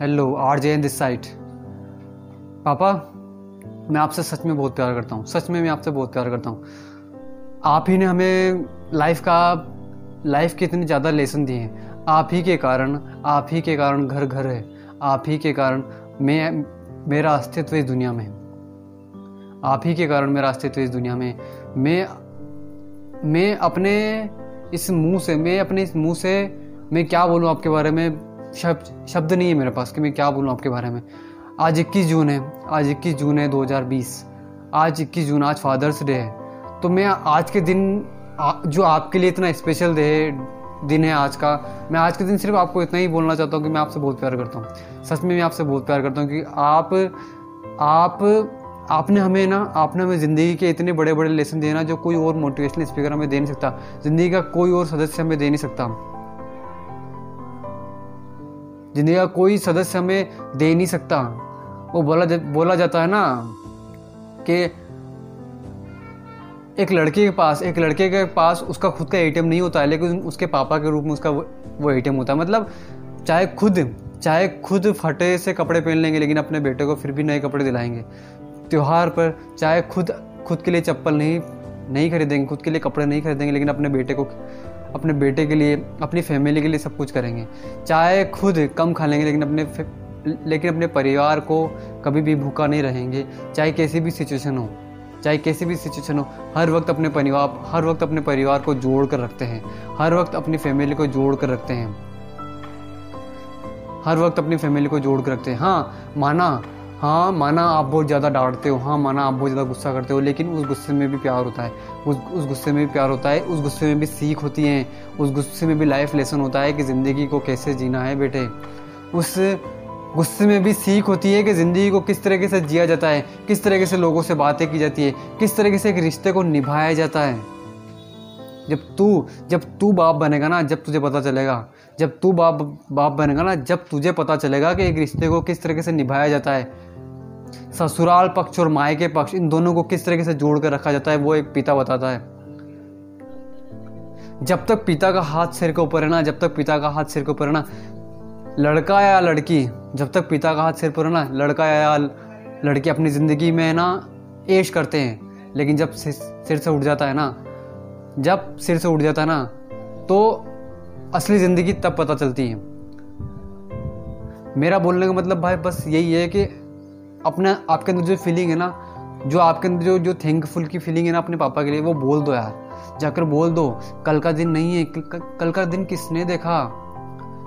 Hello R J in this side पापा, मैं आपसे सच में बहुत प्यार करता हूँ। सच में मैं आपसे बहुत प्यार करता हूँ। आप ही ने हमें लाइफ का लाइफ के इतने ज़्यादा लेसन दिए हैं। आप ही के कारण, आप ही के कारण घर घर है। आप ही के कारण मैं, मेरा अस्तित्व इस दुनिया में आप ही के कारण मेरा अस्तित्व इस दुनिया में मैं मैं अपने इस मुँह से, मैं अपने इस मुँह से मैं क्या बोलूँ आपके बारे में? शब्द शब्द नहीं है मेरे पास कि मैं क्या बोलूँ आपके बारे में। आज 21 जून है, आज 21 जून है 2020 आज 21 जून, आज फादर्स डे है। तो मैं आज के दिन जो आपके लिए इतना स्पेशल डे दिन है आज का, मैं आज के दिन सिर्फ़ आपको इतना ही बोलना चाहता हूँ कि मैं आपसे बहुत प्यार करता हूँ। सच में मैं आपसे बहुत प्यार करता हूँ कि आप आप, आपने हमें ना, आपने हमें ज़िंदगी के इतने बड़े बड़े लेसन दिए ना, जो कोई और मोटिवेशनल स्पीकर हमें दे नहीं सकता। ज़िंदगी का कोई और सदस्य हमें दे नहीं सकता। ज़िंदगी का कोई सदस्य हमें दे नहीं सकता। वो बोला जा, बोला जाता है ना कि एक लड़के के पास एक लड़के के पास उसका खुद का एटीएम नहीं होता है लेकिन उसके पापा के रूप में उसका वो एटीएम होता है। मतलब चाहे खुद चाहे खुद फटे से कपड़े पहन लेंगे लेकिन अपने बेटे को फिर भी नए कपड़े दिलाएँगे। त्यौहार पर चाहे खुद खुद के लिए चप्पल नहीं नहीं खरीदेंगे, खुद के लिए कपड़े नहीं खरीदेंगे, लेकिन अपने बेटे को, अपने बेटे के लिए, अपनी फैमिली के लिए सब कुछ करेंगे। चाहे खुद कम खा लेंगे, लेकिन अपने लेकिन अपने परिवार को कभी भी भूखा नहीं रहेंगे। चाहे कैसी भी सिचुएशन हो, चाहे कैसी भी सिचुएशन हो, हर वक्त अपने परिवार, हर वक्त अपने परिवार को जोड़ कर रखते हैं। हर वक्त अपनी फैमिली को जोड़ कर रखते हैं। हर वक्त अपनी फैमिली को जोड़ कर रखते हैं। हाँ माना हाँ माना आप बहुत ज़्यादा डांटते हो हाँ माना आप बहुत ज़्यादा गुस्सा करते हो, लेकिन उस गुस्से में भी प्यार होता है। उस उस गुस्से में भी प्यार होता है, उस गुस्से में भी सीख होती है, उस गुस्से में भी लाइफ लेसन होता है कि ज़िंदगी को कैसे जीना है बेटे। उस गुस्से में भी सीख होती है कि ज़िंदगी को किस तरीके से जिया जाता है, किस तरीके से लोगों से बातें की जाती है, किस तरीके से एक रिश्ते को निभाया जाता है। जब तू जब तू बाप बनेगा ना, जब तुझे पता चलेगा, जब तू बाप बाप बनेगा ना, जब तुझे पता चलेगा कि एक रिश्ते को किस तरीके से निभाया जाता है। ससुराल पक्ष और मायके पक्ष, इन दोनों को किस तरीके से जोड़ कर रखा जाता है, वो एक पिता बताता है। जब तक पिता का हाथ सिर के ऊपर है ना, जब तक पिता का हाथ सिर के ऊपर है ना, लड़का या लड़की, जब तक पिता का हाथ सिर पर है ना, लड़का या लड़की अपनी ज़िंदगी में ना, ऐश करते हैं, लेकिन जब सिर से उठ जाता है ना, जब सिर से उठ जाता है ना तो असली ज़िंदगी तब पता चलती है। मेरा बोलने का मतलब भाई बस यही है कि अपने, आपके अंदर जो फीलिंग है ना, जो आपके अंदर जो जो थैंकफुल की फीलिंग है ना अपने पापा के लिए, वो बोल दो यार। जाकर बोल दो, कल का दिन नहीं है, कल का दिन किसने देखा?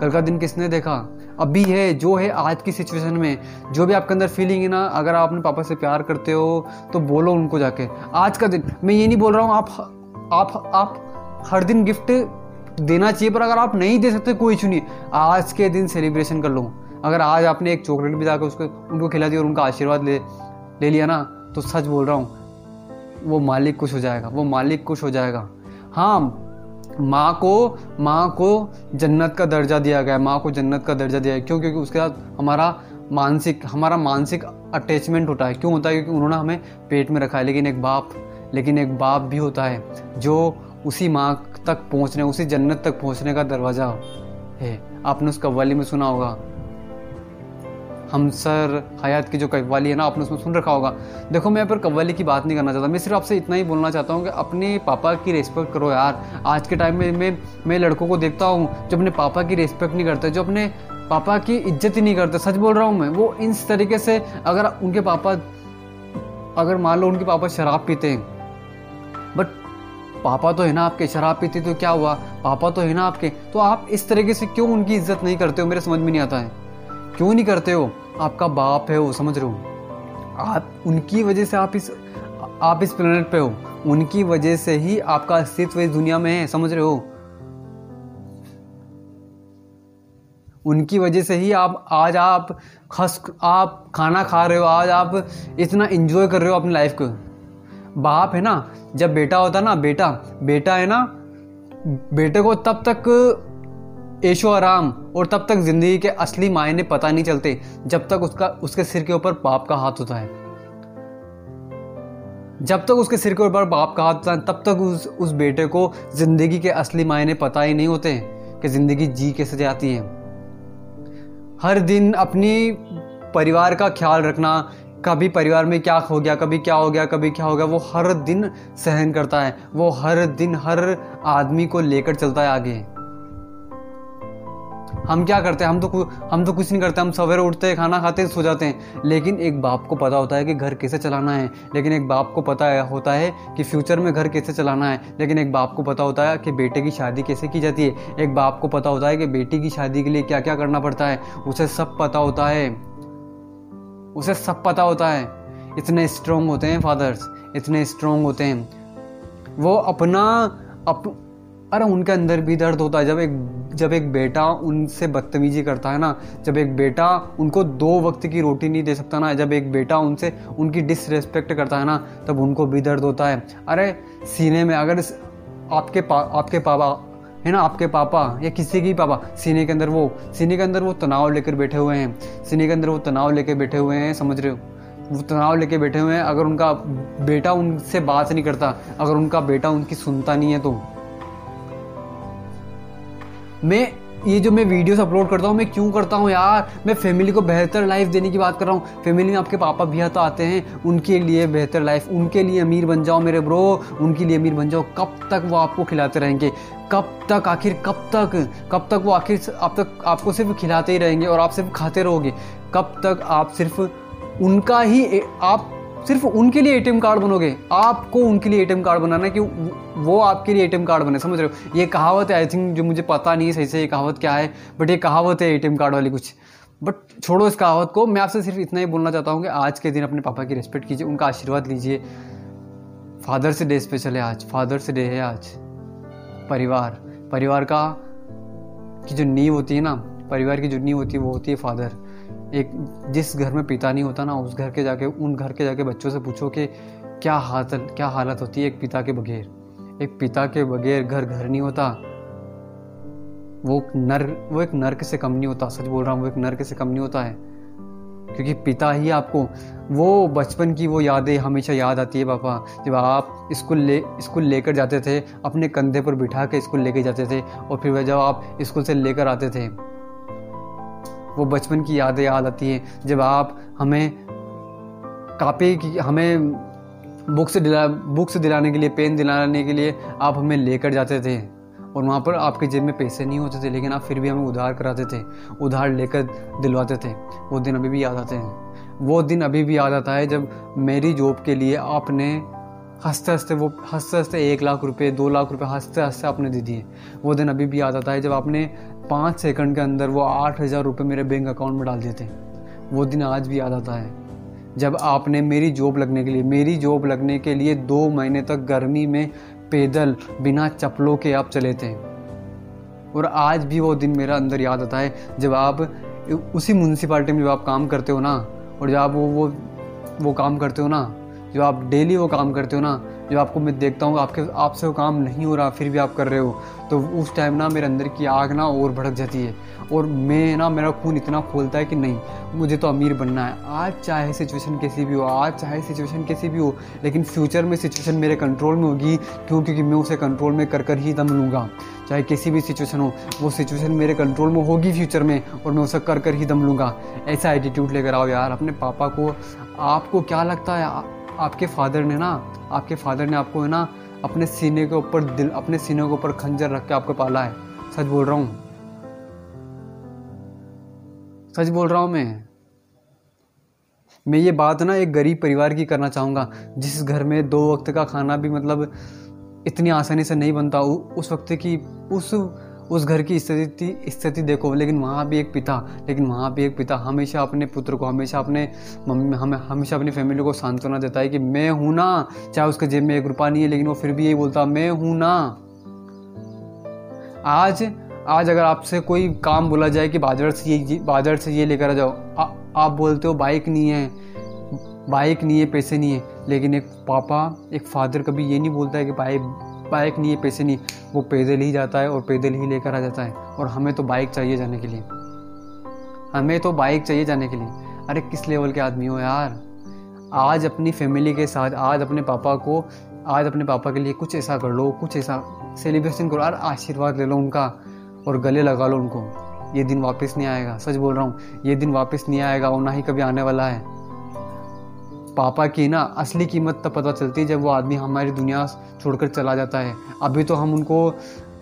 कल का दिन किसने देखा? अभी है, जो है आज की सिचुएशन में, जो भी आपके अंदर फीलिंग है ना, अगर आप अपने पापा से प्यार करते हो तो बोलो उनको जाके। आज का दिन, मैं ये नहीं बोल रहा हूँ, आप आप आप हर दिन गिफ्ट देना चाहिए, पर अगर आप नहीं दे सकते, कोई इशू नहीं। आज के दिन सेलिब्रेशन कर लो। अगर आज आपने एक चॉकलेट भी जाकर उसको उनको खिला दिया और उनका आशीर्वाद ले ले लिया ना तो सच बोल रहा हूँ, वो मालिक खुश हो जाएगा, वो मालिक खुश हो जाएगा। हाँ माँ को माँ को जन्नत का दर्जा दिया गया माँ को जन्नत का दर्जा दिया है। क्यों? क्योंकि उसके साथ हमारा मानसिक हमारा मानसिक अटैचमेंट होता है। क्यों होता है? क्योंकि उन्होंने हमें पेट में रखा है, लेकिन एक बाप, लेकिन एक बाप भी होता है, जो उसी माँ तक पहुँचने, उसी जन्नत तक पहुँचने का दरवाज़ा है। आपने उसका वली में सुना होगा हम सर, हयात की जो कव्वाली है ना, आपने उसमें सुन रखा होगा। देखो, मैं यहाँ पर कव्वाली की बात नहीं करना चाहता। मैं सिर्फ़ आपसे इतना ही बोलना चाहता हूँ कि अपने पापा की रिस्पेक्ट करो यार। आज के टाइम में, मैं मैं लड़कों को देखता हूँ जो अपने पापा की रिस्पेक्ट नहीं करते, जो अपने पापा की इज़्ज़त ही नहीं करते। सच बोल रहा हूँ मैं, वो इस तरीके से अगर उनके पापा, अगर मान लो उनके पापा शराब पीते हैं बट पापा तो है ना आपके, शराब पीते तो क्या हुआ? पापा तो है ना आपके तो आप इस तरीके से क्यों उनकी इज़्ज़त नहीं करते हो? मेरे समझ में नहीं आता है। क्यों नहीं करते हो? आपका बाप है वो, समझ रहे हो? आप, उनकी वजह से आप इस आप इस प्लेनेट पे हो। उनकी वजह से ही आपका अस्तित्व इस दुनिया में है, समझ रहे हो? उनकी वजह से ही आप, आज आप खस, आप खाना खा रहे हो, आज आप इतना इंजॉय कर रहे हो अपनी लाइफ को। बाप है ना, जब बेटा होता ना, बेटा बेटा है ना, बेटे को तब तक ऐशो आराम और तब तक ज़िंदगी के असली मायने पता नहीं चलते जब तक उसका, उसके सिर के ऊपर बाप का हाथ होता है। जब तक उसके सिर के ऊपर बाप का हाथ होता है, तब तक उस उस बेटे को ज़िंदगी के असली मायने पता ही नहीं होते कि ज़िंदगी जी कैसे जाती है। हर दिन अपनी परिवार का ख्याल रखना, कभी परिवार में क्या हो गया, कभी क्या हो गया, कभी क्या हो गया, वो हर दिन सहन करता है, वो हर दिन हर आदमी को लेकर चलता है आगे। हम क्या करते हैं? हम तो हम तो कुछ नहीं करते, हम सवेरे उठते हैं, खाना खाते हैं, सो जाते हैं। लेकिन एक बाप को पता होता है कि घर कैसे चलाना है। लेकिन एक बाप को पता है, होता है कि फ्यूचर में घर कैसे चलाना है। लेकिन एक बाप को पता होता है कि बेटे की शादी कैसे की जाती है। एक बाप को पता होता है कि बेटी की शादी के लिए क्या क्या करना पड़ता है। उसे सब पता होता है। उसे सब पता होता है। इतने स्ट्रोंग होते हैं फादर्स इतने स्ट्रोंग होते हैं। वो अपना, अप अरे उनके अंदर भी दर्द होता है। जब एक जब एक बेटा उनसे बदतमीजी करता है ना जब एक बेटा उनको दो वक्त की रोटी नहीं दे सकता ना जब एक बेटा उनसे उनकी डिसरेस्पेक्ट करता है ना तब उनको भी दर्द होता है। अरे सीने में अगर आपके पा, आपके पापा है ना आपके पापा या किसी की पापा सीने के अंदर वो सीने के अंदर वो तनाव लेकर बैठे हुए हैं। सीने के अंदर वो तनाव लेकर बैठे हुए हैं समझ रहे हो? वो तनाव लेके बैठे हुए हैं अगर उनका बेटा उनसे बात नहीं करता अगर उनका बेटा उनकी सुनता नहीं है तो। मैं ये जो मैं वीडियोस अपलोड करता हूँ, मैं क्यों करता हूँ यार? मैं फैमिली को बेहतर लाइफ देने की बात कर रहा हूँ। फैमिली में आपके पापा भी तो आते हैं, उनके लिए बेहतर लाइफ उनके लिए अमीर बन जाओ मेरे ब्रो उनके लिए अमीर बन जाओ। कब तक वो आपको खिलाते रहेंगे? कब तक, आखिर कब तक? कब तक वो आखिर आप तक, आपको सिर्फ़ खिलाते ही रहेंगे और आप सिर्फ़ खाते रहोगे? कब तक आप सिर्फ़ उनका ही आप सिर्फ़ उनके लिए एटीएम कार्ड बनोगे। आपको उनके लिए एटीएम कार्ड बनाना है कि वो आपके लिए एटीएम कार्ड बने, समझ रहे हो? ये कहावत है आई थिंक जो मुझे पता नहीं है सही से ये कहावत क्या है बट ये कहावत है एटीएम कार्ड वाली कुछ। बट छोड़ो इस कहावत को। मैं आपसे सिर्फ़ इतना ही बोलना चाहता हूँ कि आज के दिन अपने पापा की रिस्पेक्ट कीजिए, उनका आशीर्वाद लीजिए। फादर्स डे स्पेशल है आज। फादर्स डे है आज। परिवार। परिवार का की जो नींव होती है ना, परिवार की जो नींव होती है, वो होती है फादर एक जिस घर में पिता नहीं होता ना, उस घर के जाके, उन घर के जाके बच्चों से पूछो कि क्या हालत क्या हालत होती है एक पिता के बगैर? एक पिता के बगैर घर घर नहीं होता। वो नर, वो एक नर्क से कम नहीं होता, सच बोल रहा हूँ, वो एक नर्क से कम नहीं होता है। क्योंकि पिता ही आपको, वो बचपन की वो यादें हमेशा याद आती है पापा। जब आप स्कूल ले, स्कूल लेकर जाते थे, अपने कंधे पर बिठा के स्कूल लेके जाते थे, और फिर जब आप स्कूल से लेकर आते थे वो बचपन की यादें याद आती हैं। जब आप हमें कापी की, हमें बुक्स दिला, बुक्स दिलाने के लिए, पेन दिलाने के लिए आप हमें लेकर जाते थे और वहाँ पर आपके जेब में पैसे नहीं होते थे, लेकिन आप फिर भी हमें उधार कराते थे, उधार लेकर दिलवाते थे। वो दिन अभी भी याद आते हैं। वो दिन अभी भी याद आता है जब मेरी जॉब के लिए आपने हँसते हँसते वो हँसते हँसते एक लाख रुपए, दो लाख रुपए हँसते हँसते आपने दे दिए। वो दिन अभी भी याद आता है जब आपने पाँच सेकंड के अंदर वो आठ हज़ार रुपये मेरे बैंक अकाउंट में डाल देते वो दिन आज भी याद आता है। जब आपने मेरी जॉब लगने के लिए, मेरी जॉब लगने के लिए दो महीने तक गर्मी में पैदल बिना चप्पलों के आप चले थे। और आज भी वो दिन मेरा अंदर याद आता है। जब आप उसी म्यूनसिपाल्टी में जब आप काम करते हो ना, और जब आप वो वो वो काम करते हो ना, जब आप डेली वो काम करते हो ना जो आपको मैं देखता हूँ, आपके, आपसे वो काम नहीं हो रहा, फिर भी आप कर रहे हो तो उस टाइम ना मेरे अंदर की आग ना और भड़क जाती है। और मैं ना, मेरा खून इतना खोलता है कि नहीं, मुझे तो अमीर बनना है। आज चाहे सिचुएशन कैसी भी हो, आज चाहे सिचुएशन कैसी भी हो, लेकिन फ्यूचर में सिचुएशन मेरे कंट्रोल में होगी, क्यों? क्योंकि मैं उसे कंट्रोल में कर कर ही दम लूँगा। चाहे किसी भी सिचुएशन हो, वो सिचुएशन मेरे कंट्रोल में होगी फ्यूचर में, और मैं उसे कर कर ही दम लूँगा। ऐसा एटीट्यूड लेकर आओ यार, अपने पापा को। आपको क्या लगता है? आपके फादर ने ना, आपके फादर ने आपको है ना, अपने सीने के ऊपर दिल, अपने सीने के ऊपर खंजर रख के आपको पाला है। सच बोल रहा हूँ। सच बोल रहा हूँ मैं। मैं ये बात ना एक गरीब परिवार की करना चाहूँगा, जिस घर में दो वक्त का खाना भी मतलब इतनी आसानी से नहीं बनता उस वक्त की, उस उस घर की स्थिति स्थिति देखो लेकिन वहाँ भी एक पिता लेकिन वहाँ भी एक पिता हमेशा अपने पुत्र को हमेशा अपने मम्मी हमें हमेशा अपनी फैमिली को सांत्वना देता है कि मैं हूँ ना। चाहे उसके जेब में एक रुपया नहीं है लेकिन वो फिर भी यही बोलता मैं हूँ ना। आज आज अगर आपसे कोई काम बोला जाए कि बाज़ार से ये बाज़ार से ये लेकर आ जाओ आ, आप बोलते हो बाइक नहीं है। बाइक नहीं है पैसे नहीं है लेकिन एक पापा एक फादर कभी ये नहीं बोलता है कि बाइक बाइक नहीं है पैसे नहीं, वो पैदल ही जाता है और पैदल ही लेकर आ जाता है। और हमें तो बाइक चाहिए जाने के लिए। हमें तो बाइक चाहिए जाने के लिए। अरे, किस लेवल के आदमी हो यार? आज अपनी फैमिली के साथ, आज अपने पापा को, आज अपने पापा के लिए कुछ ऐसा कर लो, कुछ ऐसा सेलिब्रेशन करो। यार, आशीर्वाद ले लो उनका और गले लगा लो उनको। ये दिन वापस नहीं आएगा। सच बोल रहा हूँ, ये दिन वापस नहीं आएगा और ना ही कभी आने वाला है। पापा की ना असली कीमत तब पता चलती है जब वो आदमी हमारी दुनिया छोड़कर चला जाता है। अभी तो हम उनको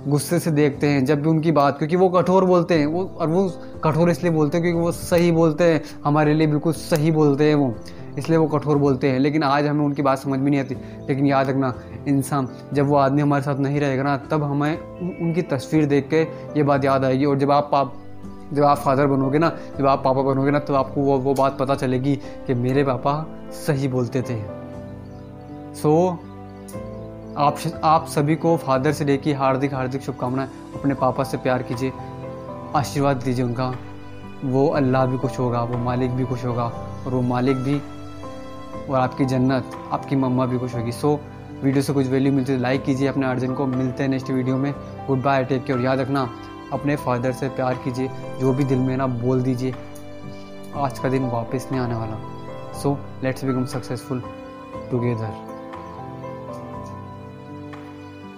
गुस्से से देखते हैं, जब भी उनकी बात, क्योंकि वो कठोर बोलते हैं, वो और वो कठोर इसलिए बोलते हैं क्योंकि वो सही बोलते हैं, हमारे लिए बिल्कुल सही बोलते हैं वो, इसलिए वो कठोर बोलते हैं। लेकिन आज हमें उनकी बात समझ में नहीं आती, लेकिन याद रखना, इंसान, जब वो आदमी हमारे साथ नहीं रहेगा ना, तब हमें उनकी तस्वीर देख के ये बात याद आएगी, और जब आप जब आप फादर बनोगे ना जब आप पापा बनोगे ना तो आपको वो वो बात पता चलेगी कि मेरे पापा सही बोलते थे। सो so, आप आप सभी को फादर से लेकर हार्दिक हार्दिक शुभकामनाएँ। अपने पापा से प्यार कीजिए आशीर्वाद दीजिए उनका। वो अल्लाह भी खुश होगा वो मालिक भी खुश होगा और वो मालिक भी और आपकी जन्नत आपकी मम्मा भी खुश होगी। सो so, वीडियो से कुछ वैल्यू मिलती है लाइक कीजिए अपने अर्जन को। मिलते हैं नेक्स्ट वीडियो में। गुड बाय टेक केयर याद रखना। अपने फादर से प्यार कीजिए, जो भी दिल में ना बोल दीजिए, आज का दिन वापस नहीं आने वाला। So let's become successful together